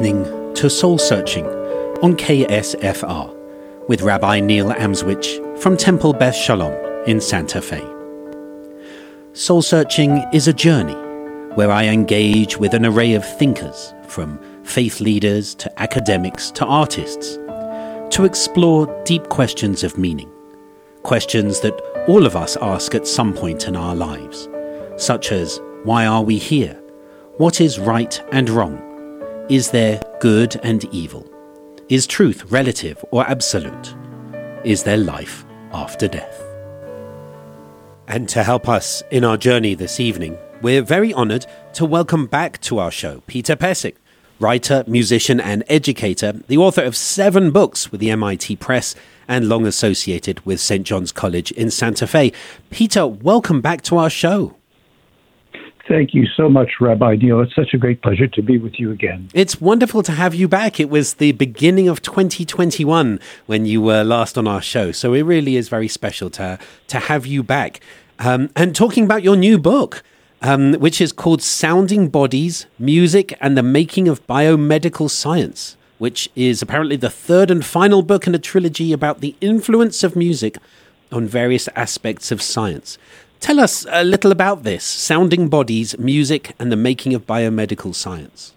listening to Soul Searching on KSFR with Rabbi Neil Amswych from Temple Beth Shalom in Santa Fe. Soul Searching is a journey where I engage with an array of thinkers, from faith leaders to academics to artists, to explore deep questions of meaning, questions that all of us ask at some point in our lives, such as why are we here? What is right and wrong? Is there good and evil? Is truth relative or absolute? Is there life after death? And to help us in our journey this evening, we're very honoured to welcome back to our show Peter Pesic, writer, musician, and educator, the author of seven books with the MIT Press and long associated with St. John's College in Santa Fe. Peter, welcome back to our show. Thank you so much, Rabbi Neil. It's such a great pleasure to be with you again. It's wonderful to have you back. It was the beginning of 2021 when you were last on our show. So it really is very special to, to have you back. Um, and talking about your new book, um, which is called Sounding Bodies Music and the Making of Biomedical Science, which is apparently the third and final book in a trilogy about the influence of music on various aspects of science. Tell us a little about this sounding bodies, music, and the making of biomedical science.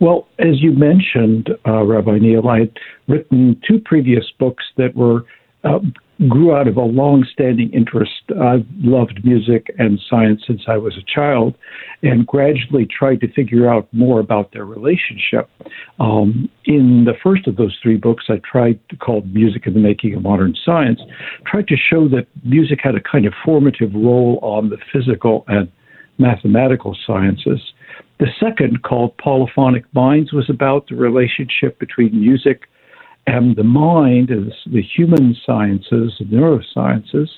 Well, as you mentioned, uh, Rabbi Neil, I had written two previous books that were uh, grew out of a long-standing interest. I've loved music and science since I was a child, and gradually tried to figure out more about their relationship. Um, in the first of those three books, I tried to call "Music in the Making of Modern Science," tried to show that music had a kind of formative role on the physical and mathematical sciences. The second, called Polyphonic Minds, was about the relationship between music and the mind is the human sciences, the neurosciences.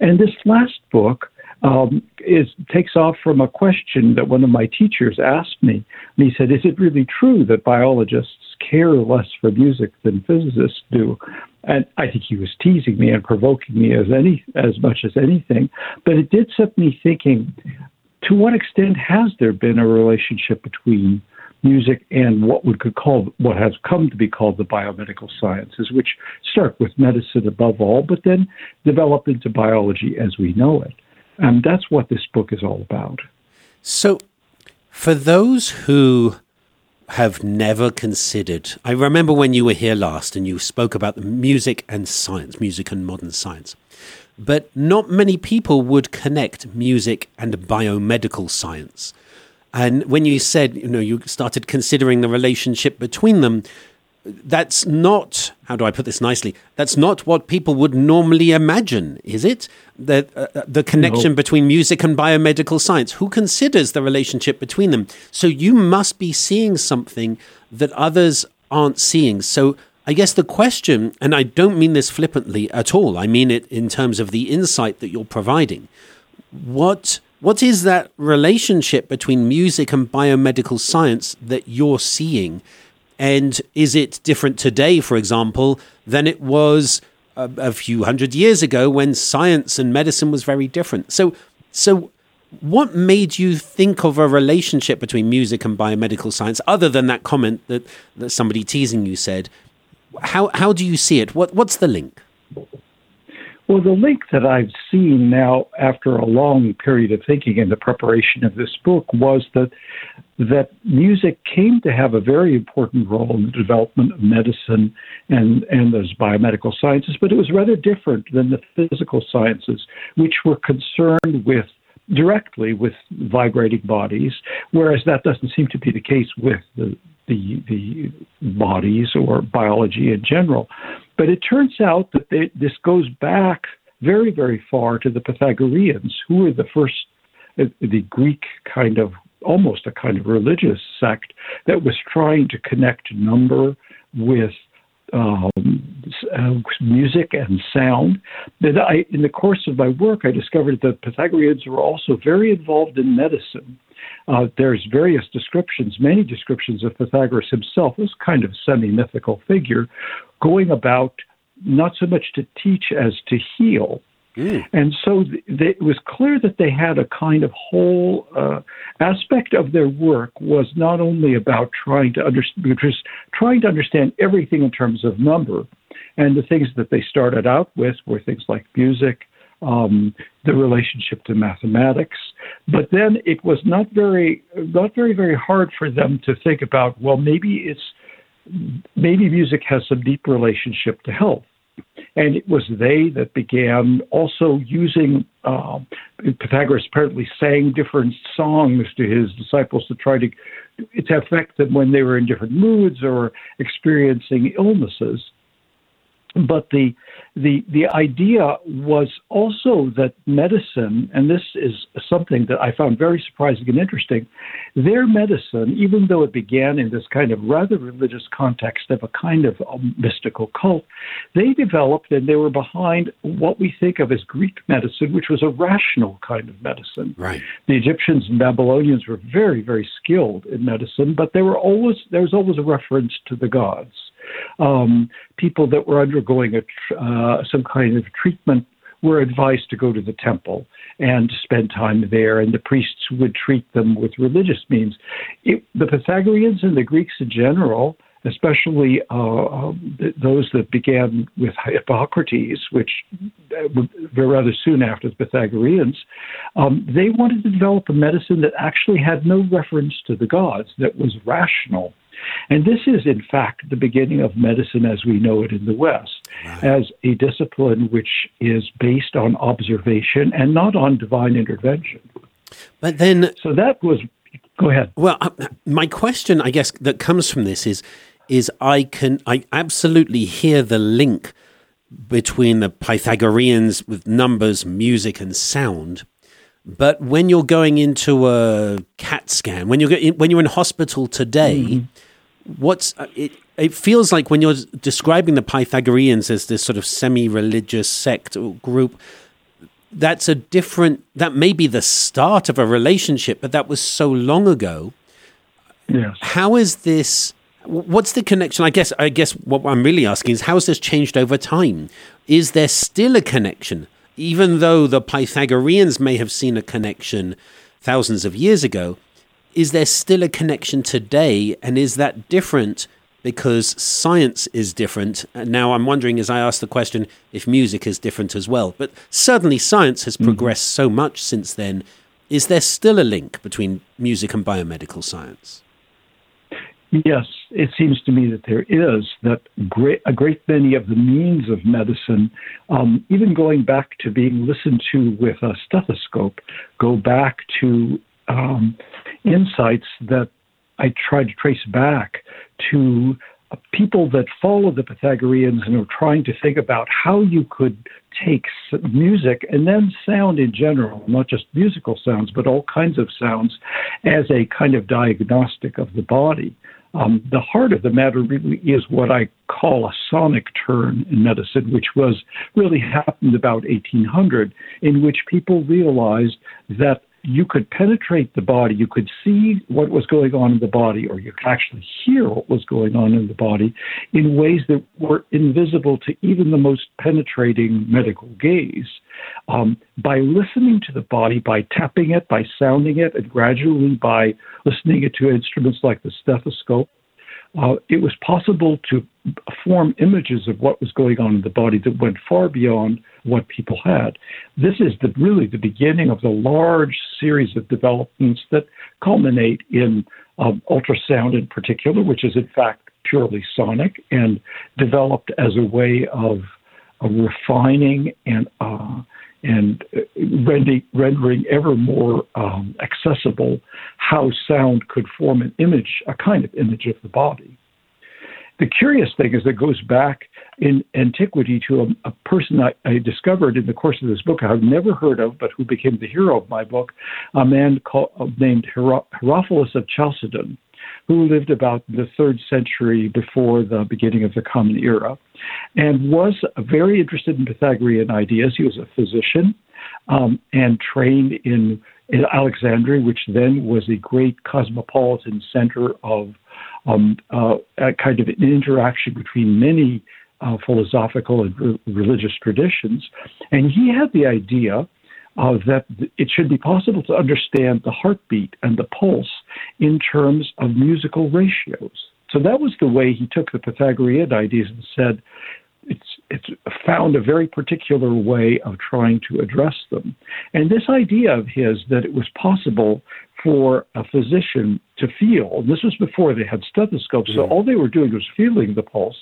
And this last book um, is takes off from a question that one of my teachers asked me. And he said, "Is it really true that biologists care less for music than physicists do?" And I think he was teasing me and provoking me as any as much as anything. But it did set me thinking: to what extent has there been a relationship between music and what we could call what has come to be called the biomedical sciences, which start with medicine above all, but then develop into biology as we know it. And that's what this book is all about. So, for those who have never considered, I remember when you were here last and you spoke about the music and science, music and modern science. But not many people would connect music and biomedical science. And when you said, you know, you started considering the relationship between them, that's not, how do I put this nicely? That's not what people would normally imagine, is it? The, uh, uh the connection no. between music and biomedical science. Who considers the relationship between them? So you must be seeing something that others aren't seeing. So I guess the question, and I don't mean this flippantly at all, I mean it in terms of the insight that you're providing. What what is that relationship between music and biomedical science that you're seeing? And is it different today, for example, than it was a, a few hundred years ago when science and medicine was very different? So, so what made you think of a relationship between music and biomedical science, other than that comment that, that somebody teasing you said? How, how do you see it? What, what's the link? Well, the link that I've seen now after a long period of thinking in the preparation of this book was that that music came to have a very important role in the development of medicine and, and those biomedical sciences, but it was rather different than the physical sciences, which were concerned with directly with vibrating bodies, whereas that doesn't seem to be the case with the the, the bodies or biology in general. But it turns out that they, this goes back very, very far to the Pythagoreans, who were the first, uh, the Greek kind of, almost a kind of religious sect that was trying to connect number with um, uh, music and sound. That I, in the course of my work, I discovered that Pythagoreans were also very involved in medicine. Uh, there's various descriptions, many descriptions of Pythagoras himself, this kind of semi-mythical figure, going about not so much to teach as to heal. Mm. And so they, it was clear that they had a kind of whole uh, aspect of their work was not only about trying to understand, trying to understand everything in terms of number, and the things that they started out with were things like music, um, the relationship to mathematics. But then it was not very, not very, very hard for them to think about. Well, maybe it's maybe music has some deep relationship to health. And it was they that began also using, uh, Pythagoras apparently sang different songs to his disciples to try to, to affect them when they were in different moods or experiencing illnesses. But the the the idea was also that medicine, and this is something that I found very surprising and interesting. Their medicine, even though it began in this kind of rather religious context of a kind of um, mystical cult, they developed and they were behind what we think of as Greek medicine, which was a rational kind of medicine. Right. The Egyptians and Babylonians were very very skilled in medicine, but they were always there was always a reference to the gods um, people that were undergoing a, uh, some kind of treatment were advised to go to the temple and spend time there, and the priests would treat them with religious means. It, the Pythagoreans and the Greeks in general, especially uh, um, those that began with Hippocrates, which uh, were rather soon after the Pythagoreans, um, they wanted to develop a medicine that actually had no reference to the gods, that was rational. And this is, in fact, the beginning of medicine as we know it in the West, right. as a discipline which is based on observation and not on divine intervention. But then. So that was. Go ahead. Well, uh, my question, I guess, that comes from this is is I can I absolutely hear the link between the Pythagoreans with numbers, music, and sound. But when you're going into a CAT scan, when you're when you're in hospital today, mm-hmm what's uh, it, it feels like when you're describing the Pythagoreans as this sort of semi-religious sect or group, that's a different. That may be the start of a relationship, but that was so long ago. Yes. How is this? What's the connection? I guess. I guess what I'm really asking is how has this changed over time? Is there still a connection, even though the Pythagoreans may have seen a connection thousands of years ago? Is there still a connection today? And is that different because science is different? And now I'm wondering, as I ask the question, if music is different as well. But certainly science has mm-hmm. progressed mm-hmm. so much since then. Is there still a link between music and biomedical science? Yes, it seems to me that there is that great, a great many of the means of medicine, um, even going back to being listened to with a stethoscope, go back to um, insights that I tried to trace back to people that follow the Pythagoreans and are trying to think about how you could take music and then sound in general, not just musical sounds, but all kinds of sounds, as a kind of diagnostic of the body. Um, the heart of the matter really is what I call a sonic turn in medicine, which was really happened about 1800, in which people realized that you could penetrate the body, you could see what was going on in the body, or you could actually hear what was going on in the body in ways that were invisible to even the most penetrating medical gaze. Um, by listening to the body, by tapping it, by sounding it, and gradually by listening it to instruments like the stethoscope, uh, it was possible to form images of what was going on in the body that went far beyond what people had. This is the, really the beginning of the large series of developments that culminate in um, ultrasound in particular, which is in fact purely sonic and developed as a way of, refining and uh, and uh, rendering, rendering ever more um, accessible how sound could form an image, a kind of image of the body. The curious thing is that goes back in antiquity to a, a person I, I, discovered in the course of this book I've never heard of, but who became the hero of my book, a man called, uh, named Herophilus of Chalcedon, who lived about the third century before the beginning of the Common Era, and was very interested in Pythagorean ideas. He was a physician um, and trained in, in Alexandria, which then was a great cosmopolitan center of um, uh, kind of an interaction between many uh, philosophical and re- religious traditions. And he had the idea uh, that it should be possible to understand the heartbeat and the pulse in terms of musical ratios. So that was the way he took the Pythagorean ideas and said, it's it's found a very particular way of trying to address them. And this idea of his that it was possible for a physician to feel, this was before they had stethoscopes, so all they were doing was feeling the pulse,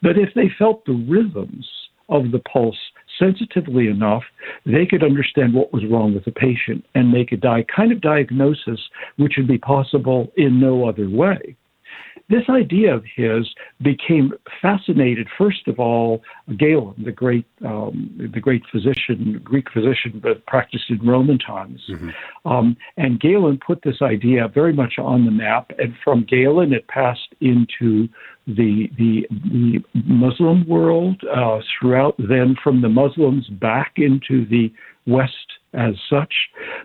but if they felt the rhythms of the pulse sensitively enough, they could understand what was wrong with the patient and make a di- kind of diagnosis which would be possible in no other way this idea of his became fascinated. First of all, Galen, the great um, the great physician, Greek physician, but practiced in Roman times, mm-hmm. um, and Galen put this idea very much on the map. And from Galen, it passed into the the, the Muslim world uh, throughout. Then from the Muslims back into the West as such.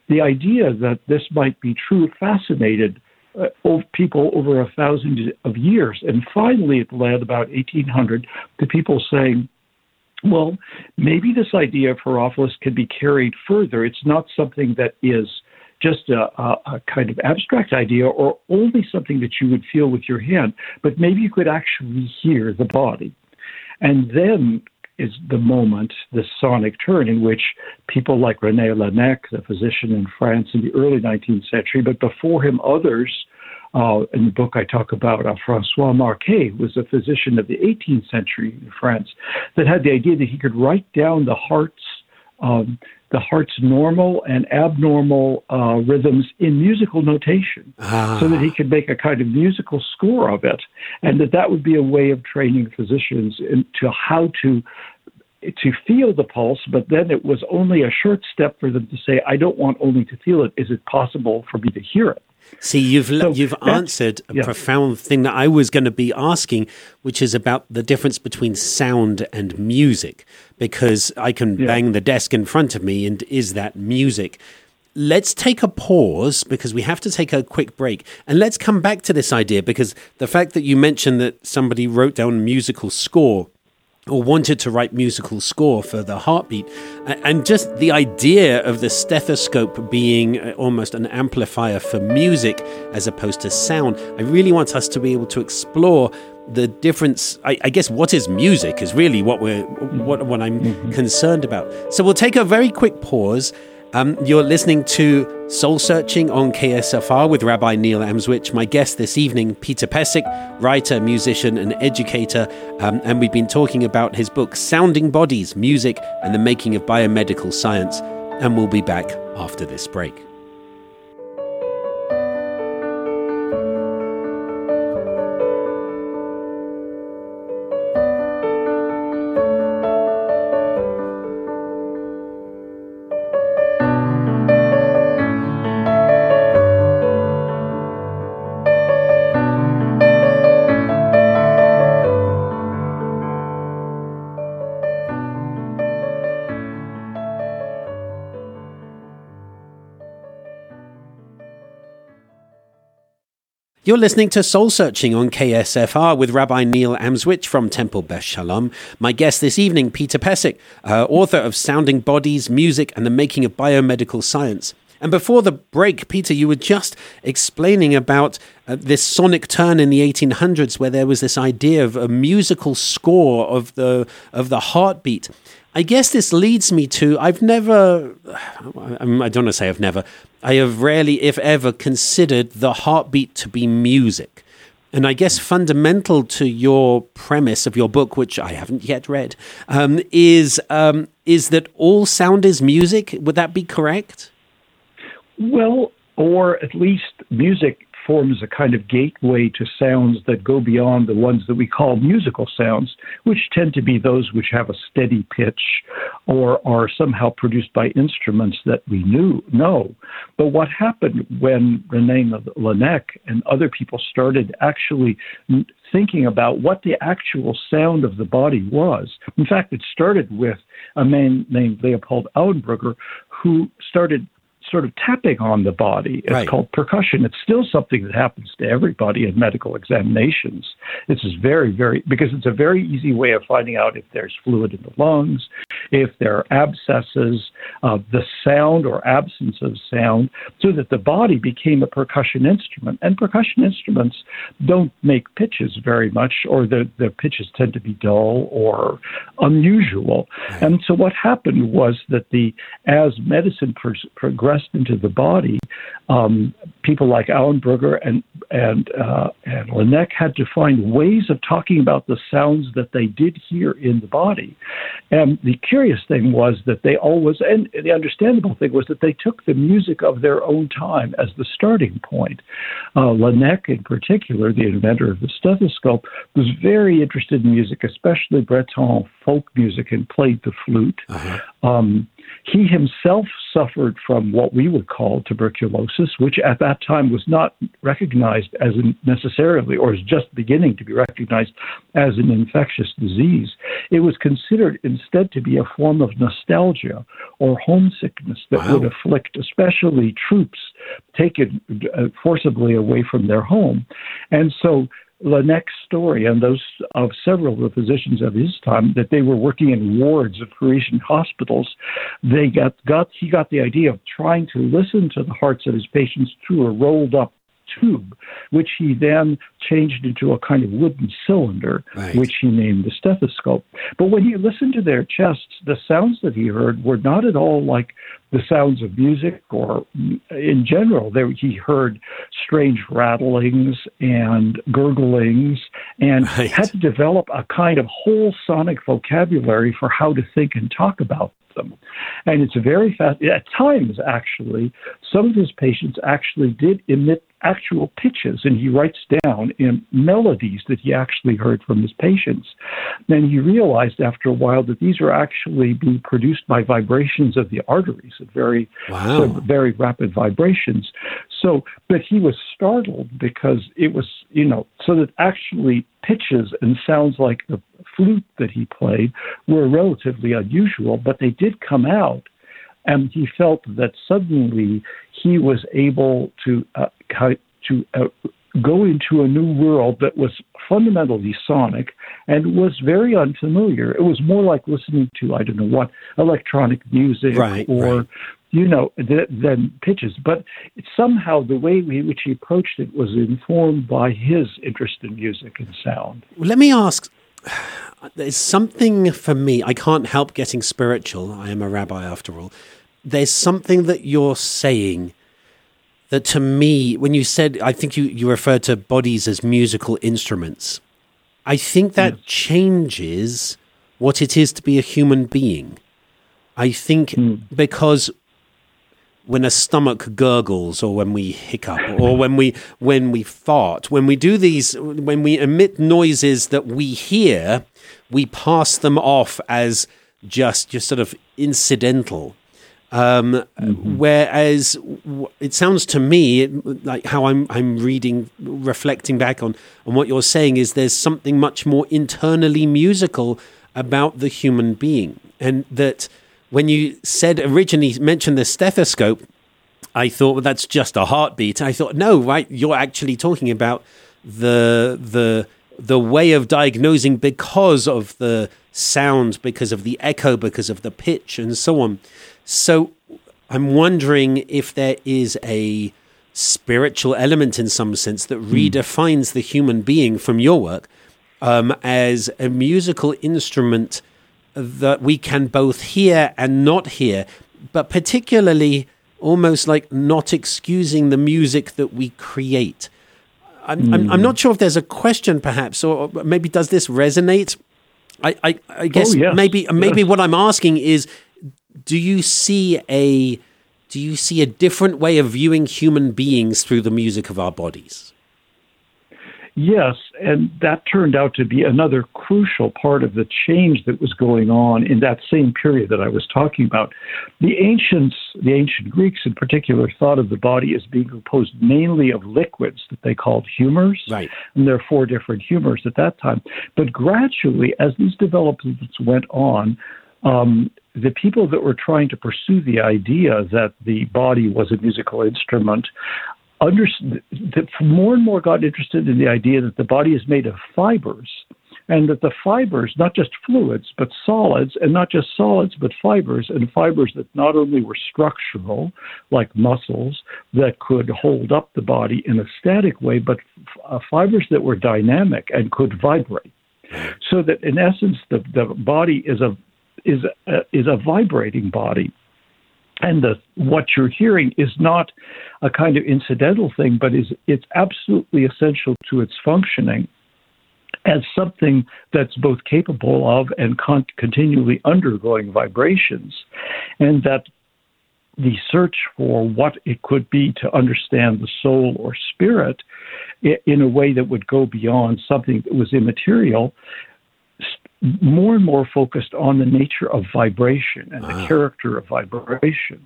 The idea that this might be true fascinated uh, of people over a thousand of years. And finally, it led about 1800 to people saying, well, maybe this idea of Herophilus can be carried further. It's not something that is just a, a, a, kind of abstract idea or only something that you would feel with your hand, but maybe you could actually hear the body. And then is the moment, the sonic turn, in which people like Rene Laennec, the physician in France in the early 19th century, but before him, others. Uh, in the book, I talk about uh, Francois Marquet, was a physician of the 18th century in France, that had the idea that he could write down the heart's um, the heart's normal and abnormal uh, rhythms in musical notation ah. so that he could make a kind of musical score of it and that that would be a way of training physicians into how to to feel the pulse but then it was only a short step for them to say i don't want only to feel it is it possible for me to hear it See, you've so you've answered a yeah. profound thing that I was going to be asking, which is about the difference between sound and music, because I can yeah. bang the desk in front of me, and is that music? Let's take a pause because we have to take a quick break, and let's come back to this idea because the fact that you mentioned that somebody wrote down musical score or wanted to write musical score for the heartbeat. And just the idea of the stethoscope being uh, almost an amplifier for music as opposed to sound. I really want us to be able to explore the difference I, I guess what is music is really what we're what, what i'm mm-hmm. concerned about. So we'll take a very quick pause um, you're listening to Soul Searching on KSFR with Rabbi Neil Amswych. My guest this evening, Peter Pesic, writer, musician, and educator. Um, and we've been talking about his book, Sounding Bodies Music and the Making of Biomedical Science. And we'll be back after this break. You're listening to Soul Searching on KSFR with Rabbi Neil Amswych from Temple Beth Shalom. My guest this evening, Peter Pesic, uh, author of Sounding Bodies, Music, and the Making of Biomedical Science. And before the break, Peter, you were just explaining about uh, this sonic turn in the 1800s, where there was this idea of a musical score of the of the heartbeat. I guess this leads me to I've never, I don't want to say I've never, I have rarely, if ever, considered the heartbeat to be music. And I guess fundamental to your premise of your book, which I haven't yet read, um, is um, is that all sound is music. Would that be correct? Well, or at least music forms a kind of gateway to sounds that go beyond the ones that we call musical sounds, which tend to be those which have a steady pitch or are somehow produced by instruments that we knew know. But what happened when Rene Laennec and other people started actually thinking about what the actual sound of the body was. In fact, it started with a man named Leopold Auenbrugger who started sort of tapping on the body. It's Right. called percussion. It's still something that happens to everybody in medical examinations. This is very, very, because it's a very easy way of finding out if there's fluid in the lungs, if there are abscesses, uh, the sound or absence of sound, so that the body became a percussion instrument. And percussion instruments don't make pitches very much, or the, the pitches tend to be dull or unusual. And so what happened was that the as medicine pro- progressed into the body, um, people like Auenbrugger and and uh, and Laennec had to find ways of talking about the sounds that they did hear in the body. And the curious thing was that they always, and the understandable thing was that they took the music of their own time as the starting point. Uh, Laennec, in particular, the inventor of the stethoscope, was very interested in music, especially Breton folk music, and played the flute. Um, he himself suffered from what we would call tuberculosis, which at that time was not recognized as necessarily, or is just beginning to be recognized as an infectious disease. It was considered instead to be a form of nostalgia or homesickness that Wow. would afflict especially troops taken uh, forcibly away from their home. And so Laennec's story and those of several of the physicians of his time that they were working in wards of Parisian hospitals, they got, got he got the idea of trying to listen to the hearts of his patients through a rolled up tube, which he then changed into a kind of wooden cylinder, Right. which he named the stethoscope. But when he listened to their chests, the sounds that he heard were not at all like the sounds of music or in general. There, he heard strange rattlings and gurglings and Right. had to develop a kind of whole sonic vocabulary for how to think and talk about them. And it's very fast. At times, actually, some of his patients actually did emit actual pitches, and he writes down in melodies that he actually heard from his patients. Then he realized after a while that these are actually being produced by vibrations of the arteries at very Wow. very rapid vibrations. So, but he was startled because it was, you know, so that actually pitches and sounds like the flute that he played were relatively unusual, but they did come out. And he felt that suddenly he was able to uh, to uh, go into a new world that was fundamentally sonic and was very unfamiliar. It was more like listening to I don't know what electronic music Right, or right. you know th- than pitches. But somehow the way in which he approached it was informed by his interest in music and sound. Let me ask. There's something for me. I can't help getting spiritual. I am a rabbi after all. There's something that you're saying that to me, when you said, I think you, you referred to bodies as musical instruments. I think that changes what it is to be a human being. I think hmm. because when a stomach gurgles or when we hiccup or when we when we fart when we do these when we emit noises that we hear we pass them off as just just sort of incidental um, whereas w- it sounds to me like how I'm I'm reading reflecting back on on what you're saying is there's something much more internally musical about the human being and that when you said originally mentioned the stethoscope I thought well, that's just a heartbeat. I thought no, right? You're actually talking about the the the way of diagnosing because of the sound, because of the echo, because of the pitch, and so on. So I'm wondering if there is a spiritual element in some sense that redefines the human being from your work um, as a musical instrument that we can both hear and not hear, but particularly almost like not excusing the music that we create. I'm, I'm, I'm not sure if there's a question, perhaps, or maybe does this resonate? I, I, I guess yes. maybe maybe what I'm asking is, do you see a do you see a different way of viewing human beings through the music of our bodies? Yes, and that turned out to be another crucial part of the change that was going on in that same period that I was talking about. The ancients, the ancient Greeks in particular, thought of the body as being composed mainly of liquids that they called humors. Right. And there are four different humors at that time. But gradually, as these developments went on, um, the people that were trying to pursue the idea that the body was a musical instrument under, that more and more got interested in the idea that the body is made of fibers and that the fibers, not just fluids, but solids, and not just solids, but fibers, and fibers that not only were structural, like muscles, that could hold up the body in a static way, but uh, fibers that were dynamic and could vibrate. So that in essence, the, the body is a is a, is a vibrating body. And the, what you're hearing is not a kind of incidental thing, but is it's absolutely essential to its functioning as something that's both capable of and con- continually undergoing vibrations, and that the search for what it could be to understand the soul or spirit in a way that would go beyond something that was immaterial more and more focused on the nature of vibration and the ah. character of vibration.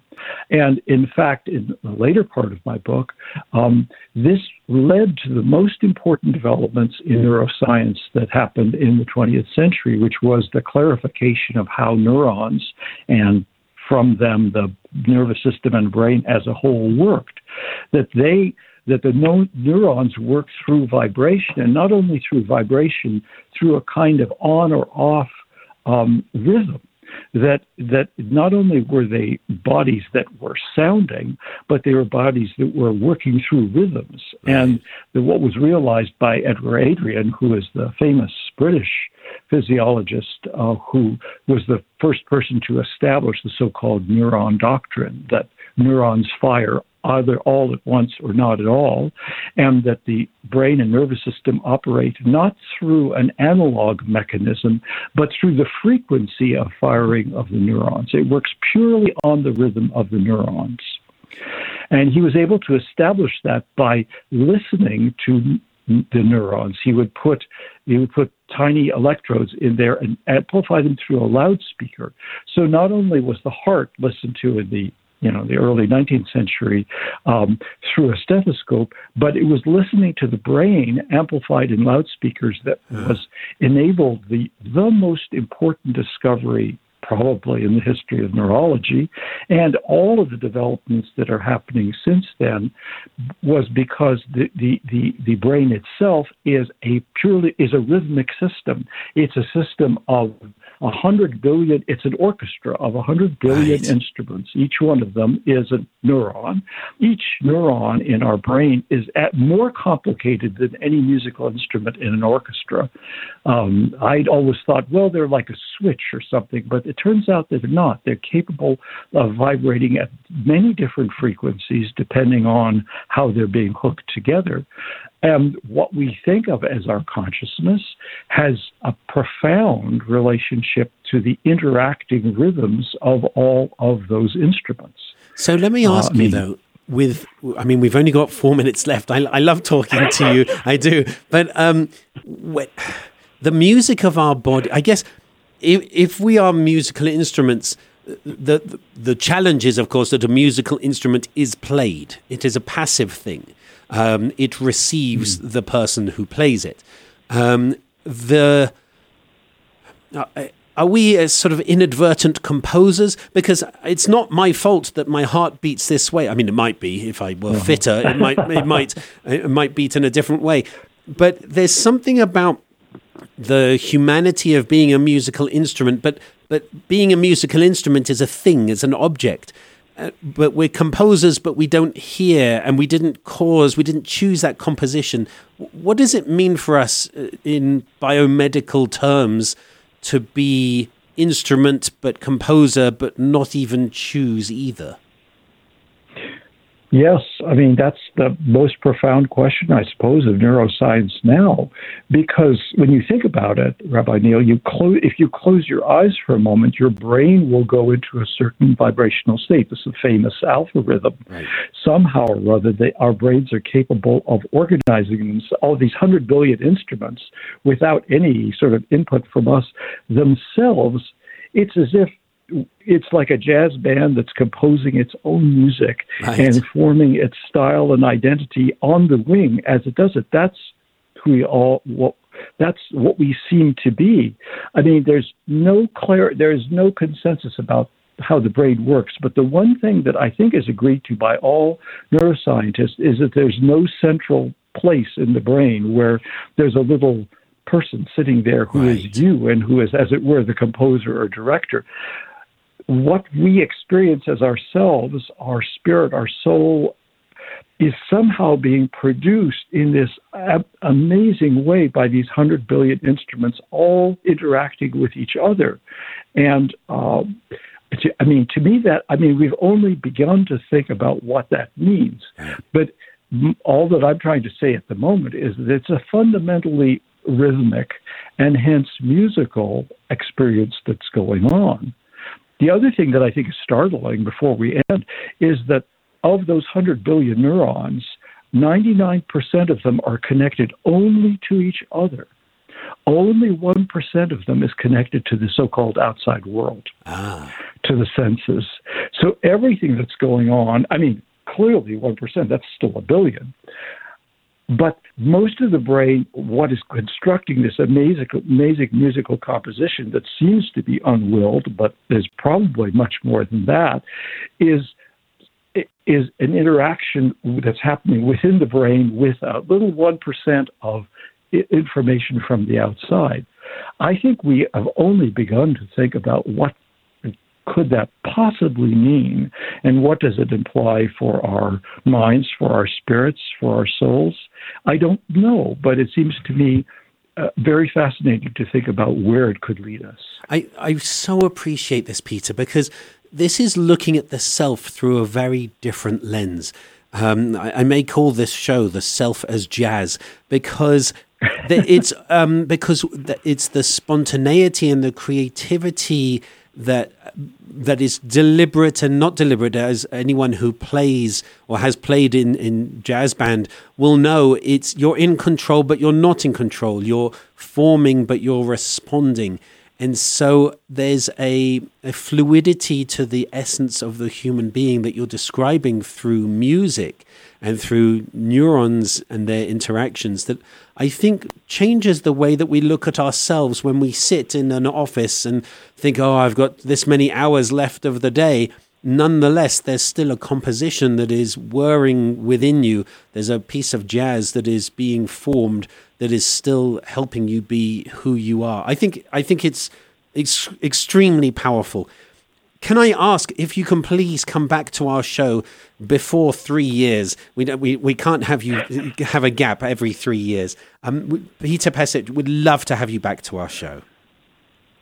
And in fact, in the later part of my book, um, this led to the most important developments in neuroscience that happened in the 20th century, which was the clarification of how neurons and from them the nervous system and brain as a whole worked. That they that the no- neurons work through vibration, and not only through vibration, through a kind of on or off um, rhythm. That that not only were they bodies that were sounding, but they were bodies that were working through rhythms. And the, what was realized by Edward Adrian, who is the famous British physiologist uh, who was the first person to establish the so-called neuron doctrine that neurons fire either all at once or not at all, and that the brain and nervous system operate not through an analog mechanism, but through the frequency of firing of the neurons. It works purely on the rhythm of the neurons. And he was able to establish that by listening to the neurons. He would put he would put tiny electrodes in there and amplify them through a loudspeaker. So not only was the heart listened to in the you know, the early 19th century um, through a stethoscope, but it was listening to the brain amplified in loudspeakers that yeah. was enabled the the most important discovery probably in the history of neurology, and all of the developments that are happening since then was because the, the, the, the brain itself is a purely is a rhythmic system. It's a system of a hundred billion. It's an orchestra of a hundred billion right. instruments. Each one of them is a neuron. Each neuron in our brain is at more complicated than any musical instrument in an orchestra. Um, I'd always thought, well, they're like a switch or something, but it turns out that they're not. They're capable of vibrating at many different frequencies depending on how they're being hooked together. And what we think of as our consciousness has a profound relationship to the interacting rhythms of all of those instruments. So let me ask uh, you, though, with i mean we've only got four minutes left i, I love talking to you i do but um the music of our body i guess if, if we are musical instruments the the challenge is of course that a musical instrument is played it is a passive thing um, it receives mm. the person who plays it. Um, the uh, are we as sort of inadvertent composers? Because it's not my fault that my heart beats this way. I mean, it might be if I were uh-huh. fitter. It might it might it might beat in a different way. But there's something about the humanity of being a musical instrument. But but being a musical instrument is a thing, is an object. Uh, but we're composers, but we don't hear, and we didn't cause, we didn't choose that composition. What does it mean for us uh, in biomedical terms to be instrument but composer, but not even choose either? Yes, I mean, that's the most profound question, I suppose, of neuroscience now. Because when you think about it, Rabbi Neil, you close, if you close your eyes for a moment, your brain will go into a certain vibrational state. This is a famous alpha rhythm. Right. Somehow or other, they, our brains are capable of organizing all these 100 billion instruments without any sort of input from us themselves. It's as if it's like a jazz band that's composing its own music right. and forming its style and identity on the wing as it does it. That's who we all what that's what we seem to be. I mean, there's no clear, there is no consensus about how the brain works. But the one thing that I think is agreed to by all neuroscientists is that there's no central place in the brain where there's a little person sitting there who right. is you and who is, as it were, the composer or director. What we experience as ourselves, our spirit, our soul, is somehow being produced in this ab- amazing way by these 100 billion instruments all interacting with each other. And um, I mean, to me, that, I mean, we've only begun to think about what that means. But all that I'm trying to say at the moment is that it's a fundamentally rhythmic and hence musical experience that's going on. The other thing that I think is startling before we end is that of those 100 billion neurons, 99% of them are connected only to each other. Only 1% of them is connected to the so called outside world, ah. to the senses. So everything that's going on, I mean, clearly 1%, that's still a billion. But most of the brain, what is constructing this amazing, amazing musical composition that seems to be unwilled, but there's probably much more than that, is is an interaction that's happening within the brain with a little one percent of information from the outside. I think we have only begun to think about what could that possibly mean and what does it imply for our minds, for our spirits, for our souls? I don't know, but it seems to me uh, very fascinating to think about where it could lead us. I, I so appreciate this, Peter, because this is looking at the self through a very different lens. Um, I, I, may call this show the self as jazz because it's um, because it's the spontaneity and the creativity that that is deliberate and not deliberate as anyone who plays or has played in, in jazz band will know it's you're in control but you're not in control. You're forming but you're responding. And so there's a, a fluidity to the essence of the human being that you're describing through music and through neurons and their interactions that I think changes the way that we look at ourselves when we sit in an office and think, oh, I've got this many hours left of the day. Nonetheless, there's still a composition that is whirring within you. There's a piece of jazz that is being formed that is still helping you be who you are. I think I think it's it's extremely powerful. Can I ask if you can please come back to our show before three years? We we we can't have you have a gap every three years. Um, Peter Pesic would love to have you back to our show.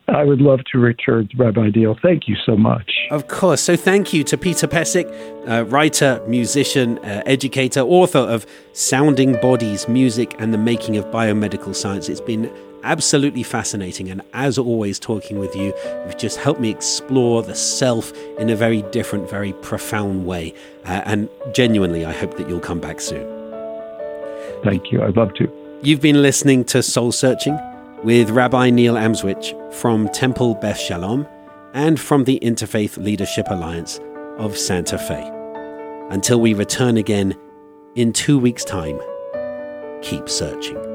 I would love to return, Rabbi Neil. Thank you so much. Of course. So, thank you to Peter Pesic, uh, writer, musician, uh, educator, author of Sounding Bodies Music and the Making of Biomedical Science. It's been absolutely fascinating. And as always, talking with you, you've just helped me explore the self in a very different, very profound way. Uh, and genuinely, I hope that you'll come back soon. Thank you. I'd love to. You've been listening to Soul Searching with Rabbi Neil Amswych from Temple Beth Shalom and from the Interfaith Leadership Alliance of Santa Fe. Until we return again in two weeks' time, keep searching.